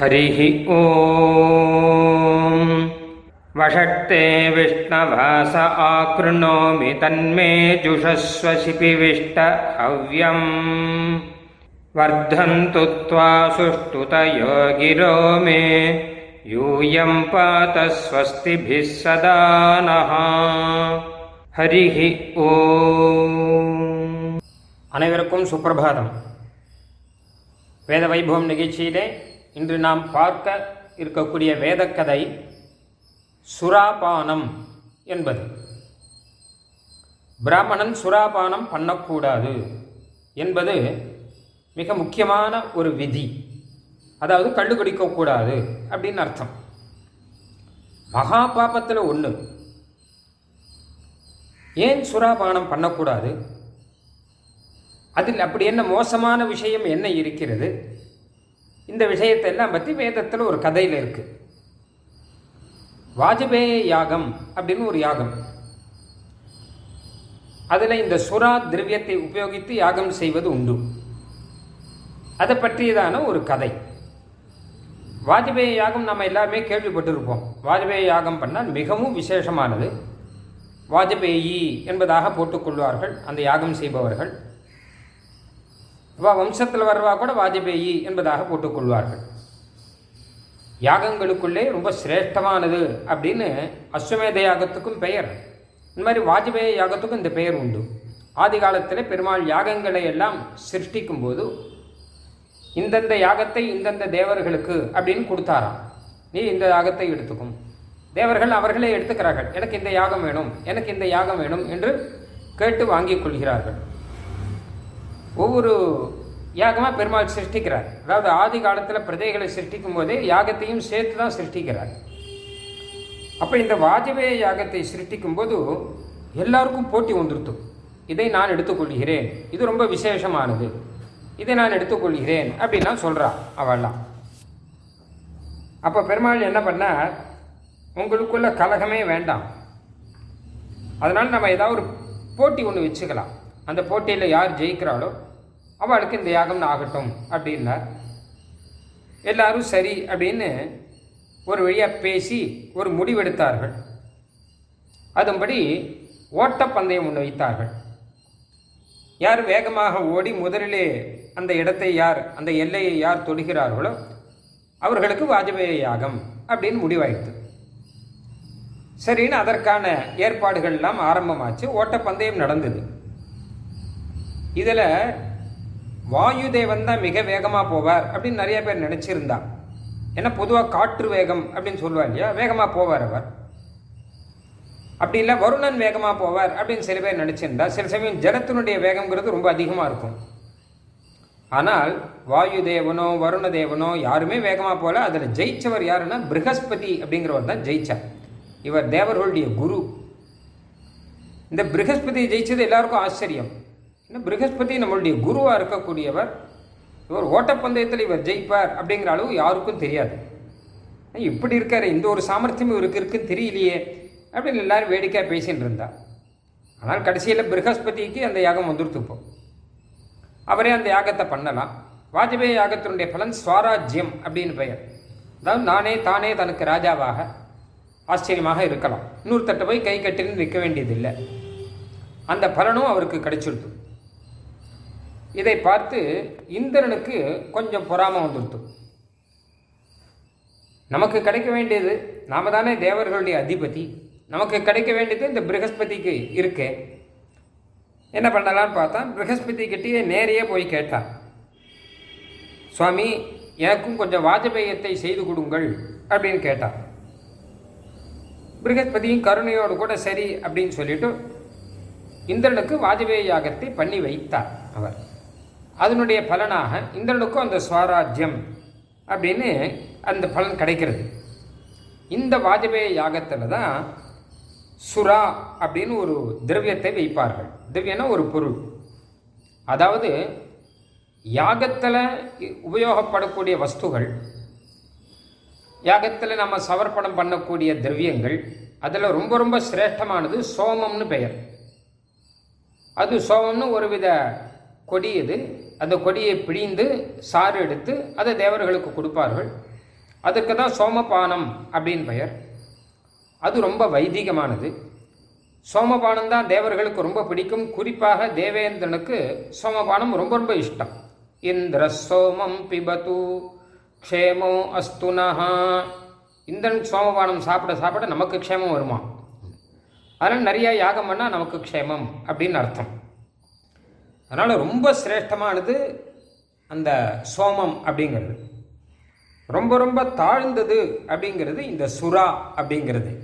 हरिः ॐ वषट्ते विष्णवास आकृणोमि तन्मे जुषस्व शिपिविष्ट हव्यम् वर्धन्तु त्वा सुष्ठुतयो गिरो मे यूयं पात स्वस्तिभिः सदा नः हरिः ॐ அனைவருக்கும் சுப்பிரபாதம் வேத வைபவம் நிகழ்ச்சியிலே இன்று நாம் பார்க்க இருக்கக்கூடிய வேதக்கதை சுராபானம் என்பது. பிராமணன் சுராபானம் பண்ணக்கூடாது என்பது மிக முக்கியமான ஒரு விதி. அதாவது கள்ளு குடிக்கக்கூடாது அப்படின்னு அர்த்தம். மகா பாபத்தில் ஒன்று ஏன் சுராபானம் பண்ணக்கூடாது? அதில் அப்படி என்ன மோசமான விஷயம் என்ன இருக்கிறது? இந்த விஷயத்தை எல்லாம் பற்றி வேதத்தில் ஒரு கதையில் இருக்கு. வாஜபேய யாகம் அப்படின்னு ஒரு யாகம். அதில் இந்த சுறா திரவியத்தை உபயோகித்து யாகம் செய்வது உண்டு. அதை பற்றியதான ஒரு கதை. வாஜ்பேயி யாகம் நம்ம எல்லாருமே கேள்விப்பட்டிருப்போம். வாஜ்பேயி யாகம் பண்ணால் மிகவும் விசேஷமானது. வாஜ்பேயி என்பதாக போட்டுக்கொள்வார்கள் அந்த யாகம் செய்பவர்கள். வா வம்சத்தில் வரவா கூட வாஜ்பேயி என்பதாக போட்டுக்கொள்வார்கள். யாகங்களுக்குள்ளே ரொம்ப சிரேஷ்டமானது அப்படின்னு அஸ்வமேத யாகத்துக்கும் பெயர். இந்த மாதிரி வாஜ்பேயி யாகத்துக்கும் இந்த பெயர் உண்டு. ஆதி காலத்தில் பெருமாள் யாகங்களை எல்லாம் சிருஷ்டிக்கும் போது இந்தந்த யாகத்தை இந்தந்த தேவர்களுக்கு அப்படின்னு கொடுத்தாராம். நீ இந்த யாகத்தை எடுத்துக்கும். தேவர்கள் அவர்களே எடுத்துக்கிறார்கள். எனக்கு இந்த யாகம் வேணும் எனக்கு இந்த யாகம் வேணும் என்று கேட்டு வாங்கிக் கொள்கிறார்கள். ஒவ்வொரு யாகமாக பெருமாள் சிருஷ்டிக்கிறார். அதாவது ஆதி காலத்தில் பிரதைகளை சிருஷ்டிக்கும் போதே யாகத்தையும் சேர்த்து தான் சிருஷ்டிக்கிறார். அப்போ இந்த வாஜபேய யாகத்தை சிருஷ்டிக்கும் போது எல்லாருக்கும் போட்டி வந்துருத்தும் இதை நான் எடுத்துக்கொள்கிறேன். இது ரொம்ப விசேஷமானது. இதை நான் எடுத்துக்கொள்கிறேன் அப்படின்லாம் சொல்கிறான் அவள்லாம் அப்போ பெருமாள் என்ன பண்ணார்? உங்களுக்குள்ள கலகமே வேண்டாம். அதனால் நம்ம ஏதாவது ஒரு போட்டி ஒன்று வச்சுக்கலாம். அந்த போட்டியில் யார் ஜெயிக்கிறாளோ அவளுக்கு இந்த யாகம் ஆகட்டும் அப்படின்னார். எல்லாரும் சரி அப்படின்னு ஒரு வழியாக பேசி ஒரு முடிவெடுத்தார்கள். அதன்படி ஓட்டப்பந்தயம் ஒன்று வைத்தார்கள். யார் வேகமாக ஓடி முதலிலே அந்த இடத்தை யார் அந்த எல்லையை யார் தொடுகிறார்களோ அவர்களுக்கு வாஜ்பேயி யாகம் அப்படின்னு முடிவாயிடுது சரின்னு அதற்கான ஏற்பாடுகள்லாம் ஆரம்பமாச்சு ஓட்டப்பந்தயம் நடந்தது. இதில் வாயு தேவன் தான் மிக வேகமாக போவார் அப்படின்னு நிறைய பேர் நினச்சிருந்தா. ஏன்னா பொதுவாக காற்று வேகம் அப்படின்னு சொல்லுவார் இல்லையா? வேகமாக போவார் அவர். அப்படி இல்லை வருணன் வேகமாக போவார் அப்படின்னு சில பேர் நினச்சிருந்தா சில சமயம் ஜலத்தினுடைய வேகம்ங்கிறது ரொம்ப அதிகமாக இருக்கும். ஆனால் வாயு தேவனோ வருண தேவனோ யாருமே வேகமாக போகல அதில் ஜெயிச்சவர் யாருன்னா பிருகஸ்பதி அப்படிங்கிறவர் தான் ஜெயிச்சார். இவர் தேவர்களுடைய குரு. இந்த பிருகஸ்பதி ஜெயிச்சது எல்லாருக்கும் ஆச்சரியம். இன்னும் பிருகஸ்பதி நம்மளுடைய குருவாக இருக்கக்கூடியவர் இவர் ஓட்டப்பந்தயத்தில் இவர் ஜெயிப்பார் அப்படிங்கிற அளவு யாருக்கும் தெரியாது. இப்படி இருக்காரு இந்த ஒரு சாமர்த்தியம் இவருக்கு இருக்குன்னு தெரியலையே அப்படின்னு எல்லாரும் வேடிக்கையாக பேசின்னு இருந்தா. ஆனால் கடைசியில் பிருகஸ்பதிக்கு அந்த யாகம் வந்துருத்துப்போம் அவரே அந்த யாகத்தை பண்ணலாம். வாஜ்பேயி யாகத்தினுடைய பலன் ஸ்வராஜ்யம் அப்படின்னு பெயர். அதாவது நானே தானே தனக்கு ராஜாவாக ஆச்சரியமாக இருக்கலாம். இன்னொருத்தட்ட போய் கை கட்டின்னு நிற்க வேண்டியதில்லை. அந்த பலனும் அவருக்கு கிடைச்சிருக்கும். இதை பார்த்து இந்திரனுக்கு கொஞ்சம் பொறாம வந்துடுத்து. நமக்கு கிடைக்க வேண்டியது நாம தானே தேவர்களுடைய அதிபதி. நமக்கு கிடைக்க வேண்டியது இந்த ப்ரகஸ்பதிக்கு இருக்கு. என்ன பண்ணலான்னு பார்த்தா ப்ரகஸ்பதி கிட்டேயே நேரையே போய் கேட்டான். சுவாமி எனக்கும் கொஞ்சம் வாஜபேயத்தை செய்து கொடுங்கள் அப்படின்னு கேட்டான். ப்ரகஸ்பதியும் கருணையோடு கூட சரி அப்படின்னு சொல்லிட்டு இந்திரனுக்கு வாஜபேய யாகத்தை பண்ணி வைத்தார் அவர். அதனுடைய பலனாக இந்திரனுக்கும் அந்த ஸ்வராஜ்யம் அப்படின்னு அந்த பலன் கிடைக்கிறது. இந்த வாஜபேய யாகத்தில் தான் சுறா அப்படின்னு ஒரு திரவியத்தை வைப்பார்கள். திரவியம்னா ஒரு பொருள். அதாவது யாகத்தில் உபயோகப்படக்கூடிய வஸ்துகள் யாகத்தில் நம்ம சமர்ப்பணம் பண்ணக்கூடிய திரவியங்கள் அதில் ரொம்ப ரொம்ப சிரேஷ்டமானது சோமம்னு பெயர். அது சோமம்னு ஒரு வித கொடி இது. அந்த கொடியை பிழிந்து சாறு எடுத்து அதை தேவர்களுக்கு கொடுப்பார்கள். அதுக்கு தான் சோமபானம் அப்படின்னு பெயர். அது ரொம்ப வைதிகமானது. சோமபானம் தான் தேவர்களுக்கு ரொம்ப பிடிக்கும். குறிப்பாக தேவேந்திரனுக்கு சோமபானம் ரொம்ப ரொம்ப இஷ்டம். இந்திர சோமம் பிபது க்ஷேமோ அஸ்துனஹா இந்திரன் சோமபானம் சாப்பிட சாப்பிட நமக்கு க்ஷேமம் வருமா? அதனால் நிறைய யாகம் பண்ணால் நமக்கு க்ஷேமம் அப்படின்னு அர்த்தம். அதனால் ரொம்ப சிரேஷ்டமானது அந்த சோமம் அப்படிங்கிறது. ரொம்ப ரொம்ப தாழ்ந்தது அப்படிங்கிறது இந்த சுறா அப்படிங்கிறது.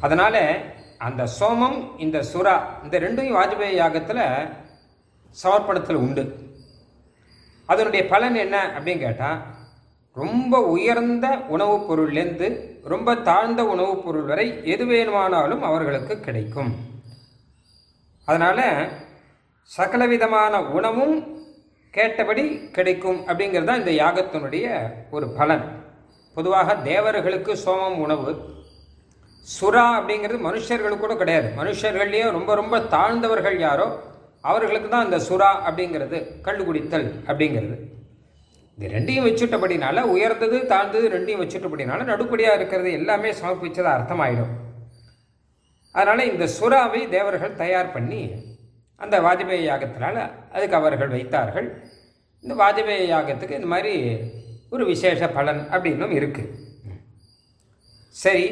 அதனால் அந்த சோமம் இந்த சுறா இந்த ரெண்டும் வாஜ்பேயி யாகத்தில் சமர்ப்பணத்தில் உண்டு. அதனுடைய பலன் என்ன அப்படின்னு கேட்டால் ரொம்ப உயர்ந்த உணவுப் பொருள்லேருந்து ரொம்ப தாழ்ந்த உணவுப் பொருள் வரை எது வேணுமானாலும் அவர்களுக்கு கிடைக்கும். அதனால் சகலவிதமான உணவும் கேட்டபடி கிடைக்கும் அப்படிங்கிறது தான் இந்த யாகத்தினுடைய ஒரு பலன். பொதுவாக தேவர்களுக்கு சோமம் உணவு சுறா அப்படிங்கிறது மனுஷர்களுக்கு கூட கிடையாது. மனுஷர்கள்லேயே ரொம்ப ரொம்ப தாழ்ந்தவர்கள் யாரோ அவர்களுக்கு தான் இந்த சுறா அப்படிங்கிறது கள்ளு குடித்தல் அப்படிங்கிறது. இது ரெண்டையும் வச்சுட்டபடினால உயர்ந்தது தாழ்ந்தது ரெண்டையும் வச்சுட்டபடினால நடுப்படியாக இருக்கிறது எல்லாமே சமர்ப்பிச்சதாக அர்த்தமாயிடும். அதனால் இந்த சுறாவை தேவர்கள் தயார் பண்ணி அந்த வாஜ்பேயி யாகத்தினால அதுக்கு அவர்கள் வைத்தார்கள். இந்த வாஜ்பேயி யாகத்துக்கு இந்த மாதிரி ஒரு விசேஷ பலன் அப்படின்னும் இருக்குது சரி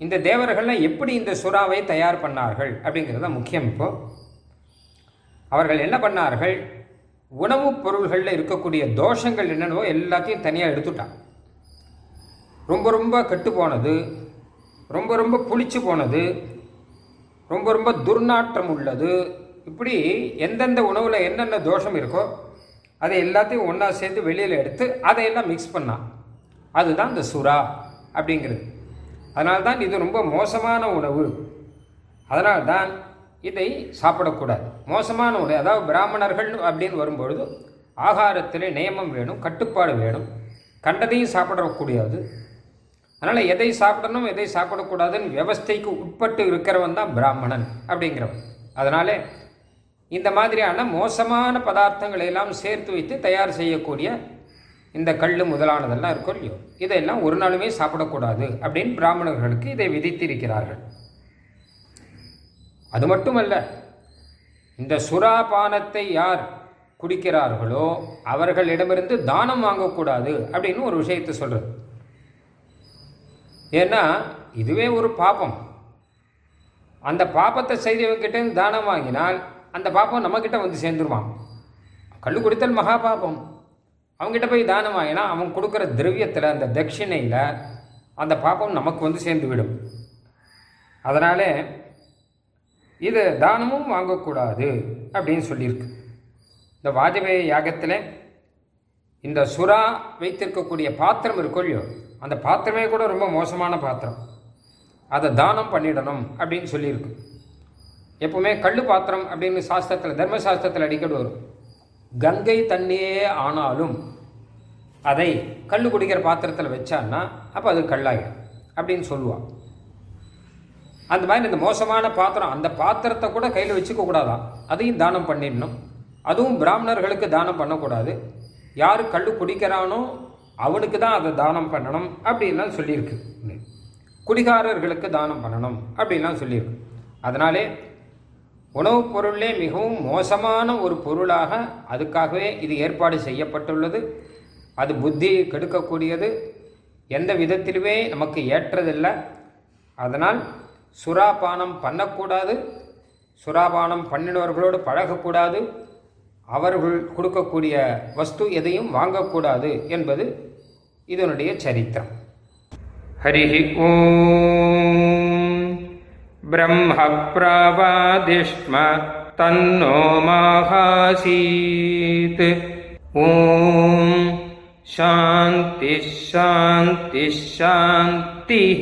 இந்த தேவர்கள்லாம் எப்படி இந்த சுறாவை தயார் பண்ணார்கள் அப்படிங்கிறது தான் முக்கியம் இப்போ. அவர்கள் என்ன பண்ணார்கள்? உணவுப் பொருள்களில் இருக்கக்கூடிய தோஷங்கள் என்னென்னவோ எல்லாத்தையும் தனியாக எடுத்துட்டான் ரொம்ப ரொம்ப கெட்டு போனது ரொம்ப ரொம்ப புளிச்சு போனது ரொம்ப ரொம்ப துர்நாற்றம் உள்ளது. இப்படி எந்தெந்த உணவில் என்னென்ன தோஷம் இருக்கோ அதை எல்லாத்தையும் ஒன்றா சேர்த்து வெளியில் எடுத்து அதையெல்லாம் மிக்ஸ் பண்ணான் அதுதான் இந்த சுறா அப்படிங்கிறது. அதனால்தான் தான் இது ரொம்ப மோசமான உணவு. அதனால்தான் இதை சாப்பிடக்கூடாது. மோசமான உணவு அதாவது பிராமணர்கள் அப்படின்னு வரும்பொழுது ஆகாரத்தில் நியமம் வேணும் கட்டுப்பாடு வேணும். கண்டதையும் சாப்பிடக்கூடாது. அதனால் எதை சாப்பிடணும் எதை சாப்பிடக்கூடாதுன்னு வியவஸ்தைக்கு உட்பட்டு இருக்கிறவன் தான் பிராமணன் அப்படிங்கிறவன். அதனால் இந்த மாதிரியான மோசமான பதார்த்தங்களை எல்லாம் சேர்த்து வைத்து தயார் செய்யக்கூடிய இந்த கல் முதலானதெல்லாம் இருக்கும் இல்லையோ? இதையெல்லாம் ஒரு நாளுமே சாப்பிடக்கூடாது அப்படின்னு பிராமணர்களுக்கு இதை விதித்திருக்கிறார்கள். அது மட்டுமல்ல இந்த சுறாபானத்தை யார் குடிக்கிறார்களோ அவர்களிடமிருந்து தானம் வாங்கக்கூடாது அப்படின்னு ஒரு விஷயத்தை சொல்கிறது ஏன்னா இதுவே ஒரு பாபம். அந்த பாப்பத்தை செய்தவங்கிட்ட தானம் வாங்கினால் அந்த பாப்பம் நம்மக்கிட்ட வந்து சேர்ந்துருவான். கல் குடித்தல் மகா பாப்பம் அவங்ககிட்ட போய் தானம் வாங்கினா அவன் கொடுக்குற திரவியத்தில் அந்த தட்சிணையில் அந்த பாப்பம் நமக்கு வந்து சேர்ந்து விடும் அதனால் இது தானமும் வாங்கக்கூடாது அப்படின்னு சொல்லியிருக்கு. இந்த வாஜபேய யாகத்தில் இந்த சுறா வைத்திருக்கக்கூடிய பாத்திரம் இருக்கும் இல்லையோ அந்த பாத்திரமே கூட ரொம்ப மோசமான பாத்திரம். அதை தானம் பண்ணிடணும் அப்படின்னு சொல்லியிருக்கு. எப்பவுமே கல் பாத்திரம் அப்படின்னு சாஸ்திரத்தில் தர்மசாஸ்திரத்தில் அடிக்கடி வரும். கங்கை தண்ணியே ஆனாலும் அதை கல் குடிக்கிற பாத்திரத்தில் வச்சான்னா அப்போ அது கல்லாயிடும் அப்படின்னு சொல்லுவாள் அந்த மாதிரி இந்த மோசமான பாத்திரம் அந்த பாத்திரத்தை கூட கையில் வச்சுக்க கூடாதான். அதையும் தானம் பண்ணிடணும். அதுவும் பிராமணர்களுக்கு தானம் பண்ணக்கூடாது. யார் கல் குடிக்கிறானோ அவனுக்கு தான் அதை தானம் பண்ணணும் அப்படின்லாம் சொல்லியிருக்கு. குடிகாரர்களுக்கு தானம் பண்ணணும் அப்படின்லாம் சொல்லியிருக்கு. அதனாலே உணவுப் பொருளே மிகவும் மோசமான ஒரு பொருளாக அதுக்காகவே இது ஏற்பாடு செய்யப்பட்டுள்ளது. அது புத்தி கெடுக்கக்கூடியது. எந்த விதத்திலுமே நமக்கு ஏற்றதில்லை. அதனால் சுறாபானம் பண்ணக்கூடாது. சுறாபானம் பண்ணினவர்களோடு பழகக்கூடாது. அவர்கள் கொடுக்கக்கூடிய வஸ்து எதையும் வாங்கக்கூடாது என்பது இதனுடைய சரித்திரம். ஹரி ஓம். பிரம்ம பிரவாதிஷ்ம தன்னோ மாகாசீத். ஓம். சாந்தி சாந்தி சாந்தி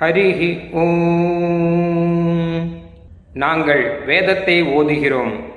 ஹரிஹி ஓம். நாங்கள் வேதத்தை ஓதுகிறோம்.